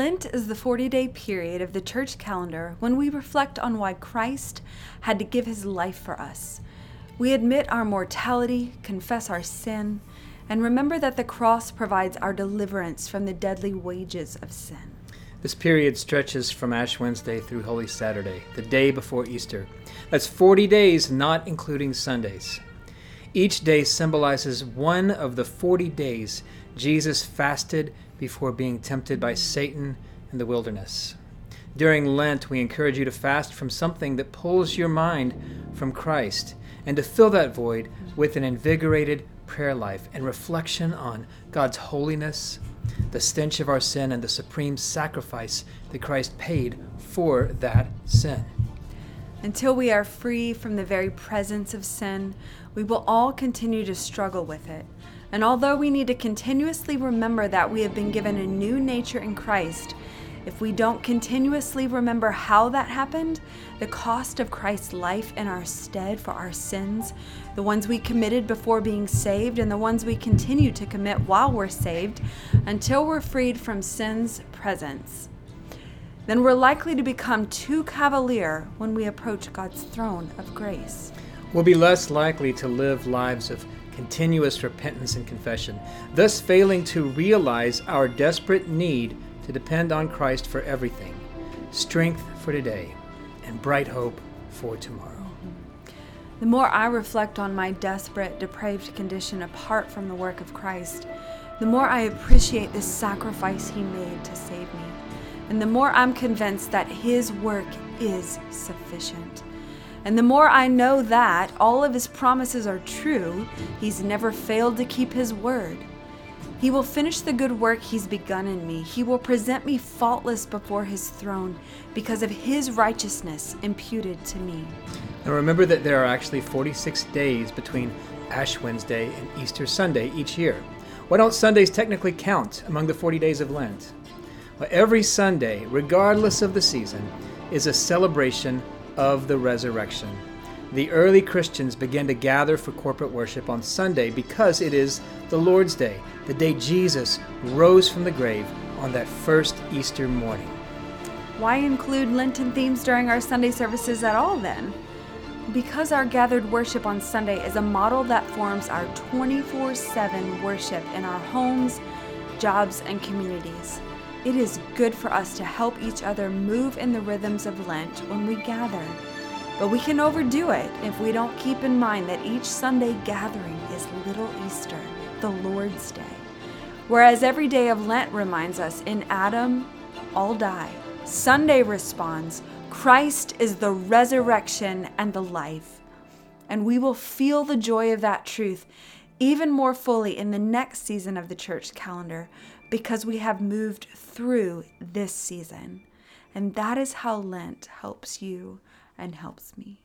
is the 40 day period of the church calendar when we reflect on why Christ had to give his life for us. We admit our mortality, confess our sin, and remember that the cross provides our deliverance from the deadly wages of sin. This period stretches from Ash Wednesday through Holy Saturday, the day before Easter. That's 40 days, not including Sundays. Each day symbolizes one of the 40 days Jesus fasted before being tempted by Satan in the wilderness. During Lent, we encourage you to fast from something that pulls your mind from Christ and to fill that void with an invigorated prayer life and reflection on God's holiness, the stench of our sin, and the supreme sacrifice that Christ paid for that sin. Until we are free from the very presence of sin, we will all continue to struggle with it. And although we need to continuously remember that we have been given a new nature in Christ, if we don't continuously remember how that happened, the cost of Christ's life in our stead for our sins, the ones we committed before being saved, and the ones we continue to commit while we're saved, until we're freed from sin's presence, then we're likely to become too cavalier when we approach God's throne of grace. We'll be less likely to live lives of continuous repentance and confession, thus failing to realize our desperate need to depend on Christ for everything strength for today and bright hope for tomorrow. The more I reflect on my desperate, depraved condition apart from the work of Christ, the more I appreciate the sacrifice He made to save me. And the more I'm convinced that His work is sufficient. And the more I know that all of His promises are true, He's never failed to keep His word. He will finish the good work He's begun in me. He will present me faultless before His throne because of His righteousness imputed to me. And remember that there are actually 46 days between Ash Wednesday and Easter Sunday each year. Why don't Sundays technically count among the 40 days of Lent? Every Sunday, regardless of the season, is a celebration of the resurrection. The early Christians began to gather for corporate worship on Sunday because it is the Lord's Day, the day Jesus rose from the grave on that first Easter morning. Why include Lenten themes during our Sunday services at all then? Because our gathered worship on Sunday is a model that forms our 24 7 worship in our homes, jobs, and communities. It is good for us to help each other move in the rhythms of Lent when we gather. But we can overdo it if we don't keep in mind that each Sunday gathering is Little Easter, the Lord's Day. Whereas every day of Lent reminds us in Adam, all die. Sunday responds, Christ is the resurrection and the life. And we will feel the joy of that truth even more fully in the next season of the church calendar because we have moved through this season. And that is how Lent helps you and helps me.